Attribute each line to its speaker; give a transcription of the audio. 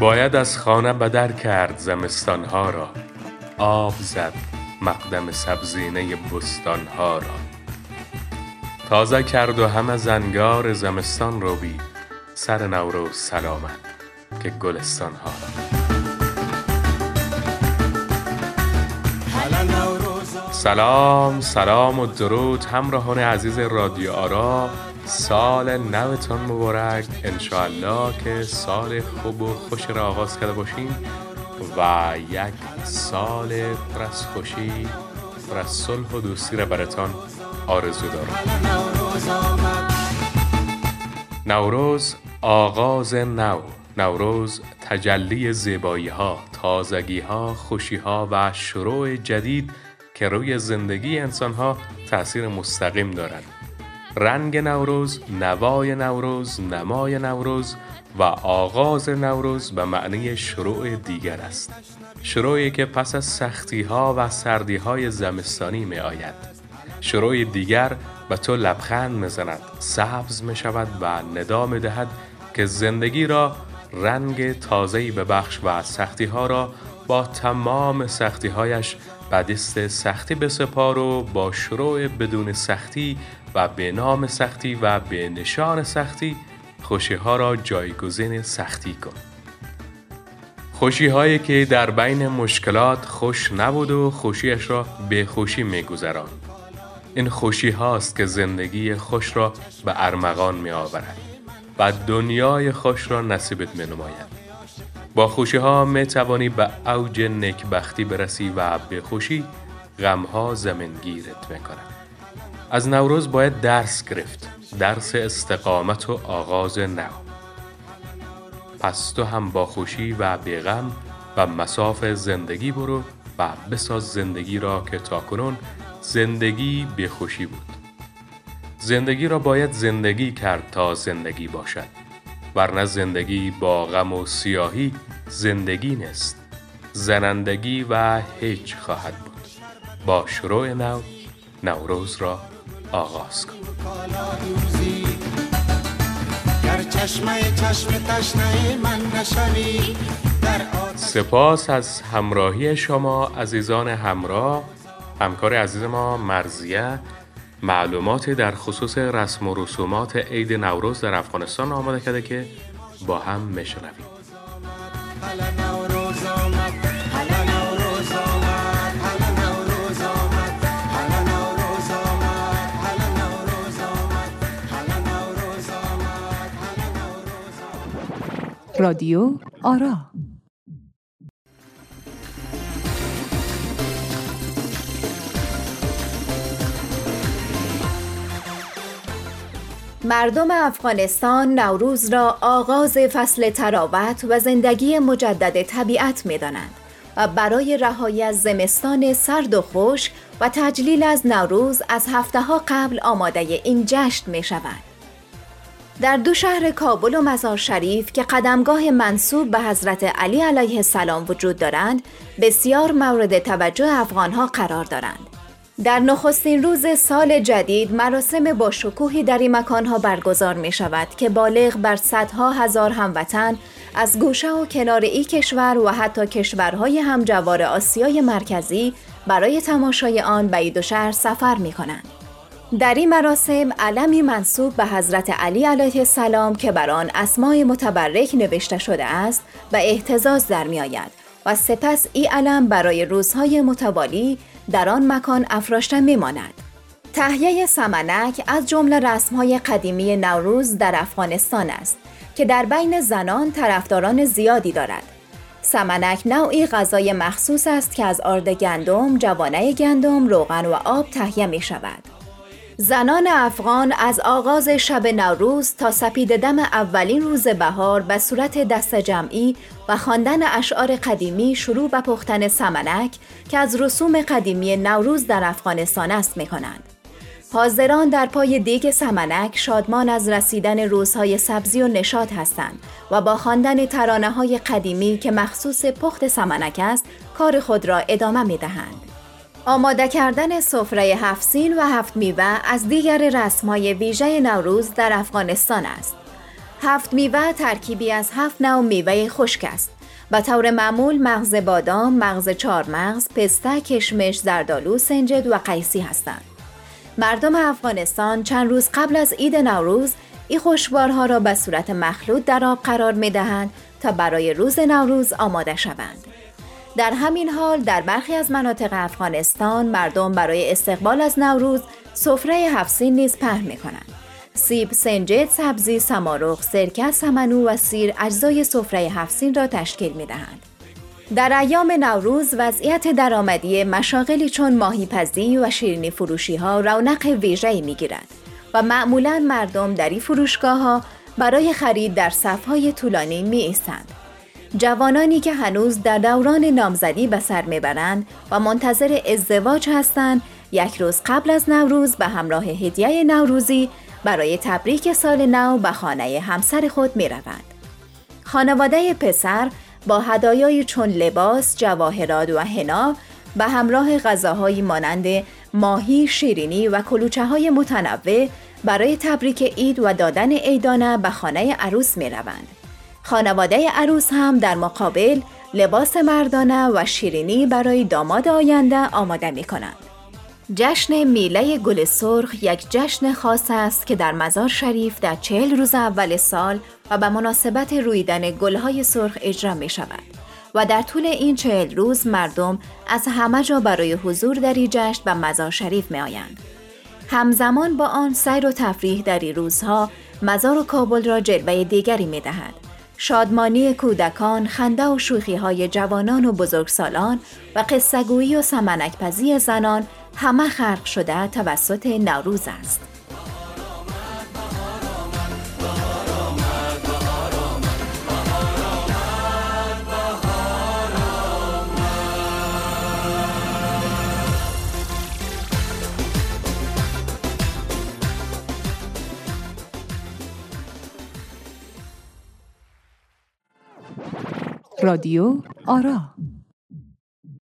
Speaker 1: باید از خانه بدر کرد زمستانها را. آب زد مقدم سبزینه بستانها را. تازه کرد و همه زنگار زمستان رو بی سر نوروز سلامت که گلستانها را. سلام سلام و درود همراهان عزیز رادیو آرا. سال نوتان مبارک. انشاءالله که سال خوب و خوش را آغاز کرده باشیم و یک سال پر از خوشی پر از صلح و دوستی را براتان آرزو دارم. نوروز آغاز نو. نوروز تجلی زیبایی ها تازگی ها خوشی ها و شروع جدید که روی زندگی انسان ها تأثیر مستقیم دارند رنگ نوروز، نوای نوروز، نمای نوروز و آغاز نوروز به معنی شروع دیگر است. شروعی که پس از سختی ها و سردی های زمستانی می آید. شروع دیگر به تو لبخند می زند، سبز می شود و ندا می دهد که زندگی را رنگ تازه‌ای ببخش و سختی ها را با تمام سختی هایش به دست سختی بسپار و با شروع بدون سختی و به نام سختی و به نشان سختی خوشی ها را جایگزین سختی کن. خوشی هایی که در بین مشکلات خوش نبود و خوشیش را به خوشی می گذران. این خوشی هاست که زندگی خوش را به ارمغان می آورد و دنیای خوش را نصیبت می نماید. با خوشی ها می توانی به اوج نکبختی برسی و به خوشی غم ها زمین گیرت می کنند. از نوروز باید درس گرفت. درس استقامت و آغاز نو. پس تو هم با خوشی و بیغم و مساف زندگی برو و بساز زندگی را که تا کنون زندگی به خوشی بود. زندگی را باید زندگی کرد تا زندگی باشد. ورنه زندگی با غم و سیاهی زندگی نیست. زنندگی و هیچ خواهد بود. با شروع نو نوروز را آغاز کن. سپاس از همراهی شما عزیزان همراه همکار عزیز ما مرزیه معلوماتی در خصوص رسم و رسومات عید نوروز در افغانستان آماده کرده که با هم میشنویم.
Speaker 2: رادیو آرا مردم افغانستان نوروز را آغاز فصل تراوت و زندگی مجدد طبیعت می دانند و برای رهایی از زمستان سرد و خشک و تجلیل از نوروز از هفته ها قبل آماده این جشن می شود. در دو شهر کابل و مزار شریف که قدمگاه منصوب به حضرت علی علیه السلام وجود دارند بسیار مورد توجه افغانها قرار دارند در نخستین روز سال جدید مراسم با شکوهی در این مکانها برگزار می شود که بالغ بر صدها هزار هموطن از گوشه و کنار ای کشور و حتی کشورهای همجوار آسیای مرکزی برای تماشای آن به دو شهر سفر می کنند. در این مراسم علمی منصوب به حضرت علی علیه السلام که بر آن اسمای متبرک نوشته شده است و احتزاز در می آید و سپس این علم برای روزهای متوالی در آن مکان افراشته می ماند. تهیه سمنک از جمله رسمهای قدیمی نوروز در افغانستان است که در بین زنان طرفداران زیادی دارد. سمنک نوعی غذای مخصوص است که از آرد گندم، جوانه گندم، روغن و آب تهیه می شود. زنان افغان از آغاز شب نوروز تا سپید دم اولین روز بهار به صورت دست جمعی و خواندن اشعار قدیمی شروع به پختن سمنک که از رسوم قدیمی نوروز در افغانستان است می کنند. حاضران در پای دیگ سمنک شادمان از رسیدن روزهای سبزی و نشاد هستند و با خواندن ترانه های قدیمی که مخصوص پخت سمنک است کار خود را ادامه می دهند. آماده کردن سفره هفت و هفت میوه از دیگر رسمهای ویژه نوروز در افغانستان است. هفت میوه ترکیبی از هفت نوع میوه خشک است. به طور معمول مغز بادام، مغز چارمغز، پسته، کشمش، زردالو، سنجد و قیسی هستند. مردم افغانستان چند روز قبل از عید نوروز این خوشبارها را به صورت مخلوط در آب قرار می دهند تا برای روز نوروز آماده شوند. در همین حال در برخی از مناطق افغانستان مردم برای استقبال از نوروز سفره هفسین نیز پهن می کنند. سیب، سنجد، سبزی، سمارخ، سرکه، سمنو و سیر اجزای سفره هفسین را تشکیل می دهند. در ایام نوروز وضعیت درآمدی مشاغلی چون ماهیپزی و شیرینی فروشی ها رونق ویژه‌ای می گیرد و معمولا مردم در این فروشگاه ها برای خرید در صفهای طولانی می ایستند. جوانانی که هنوز در دوران نامزدی به سر می‌برند و منتظر ازدواج هستند یک روز قبل از نوروز به همراه هدیه نوروزی برای تبریک سال نو به خانه همسر خود می روند. خانواده پسر با هدایای چون لباس، جواهرات و هنا به همراه غذاهایی مانند ماهی، شیرینی و کلوچه های متنوع برای تبریک عید و دادن عیدانه به خانه عروس می روند. خانواده عروس هم در مقابل لباس مردانه و شیرینی برای داماد آینده آماده می کنند. جشن میله گل سرخ یک جشن خاص است که در مزار شریف در چهل روز اول سال و به مناسبت رویدن گلهای سرخ اجرا می شود و در طول این چهل روز مردم از همه جا برای حضور در این جشن به مزار شریف می آیند. همزمان با آن سیر و تفریح در این روزها مزار و کابل را جلوه دیگری می دهد. شادمانی کودکان، خنده و شوخی های جوانان و بزرگسالان و قصهگویی و سمنکپزی زنان همه خرق شده توسط نوروز است.
Speaker 3: رادیو آرا.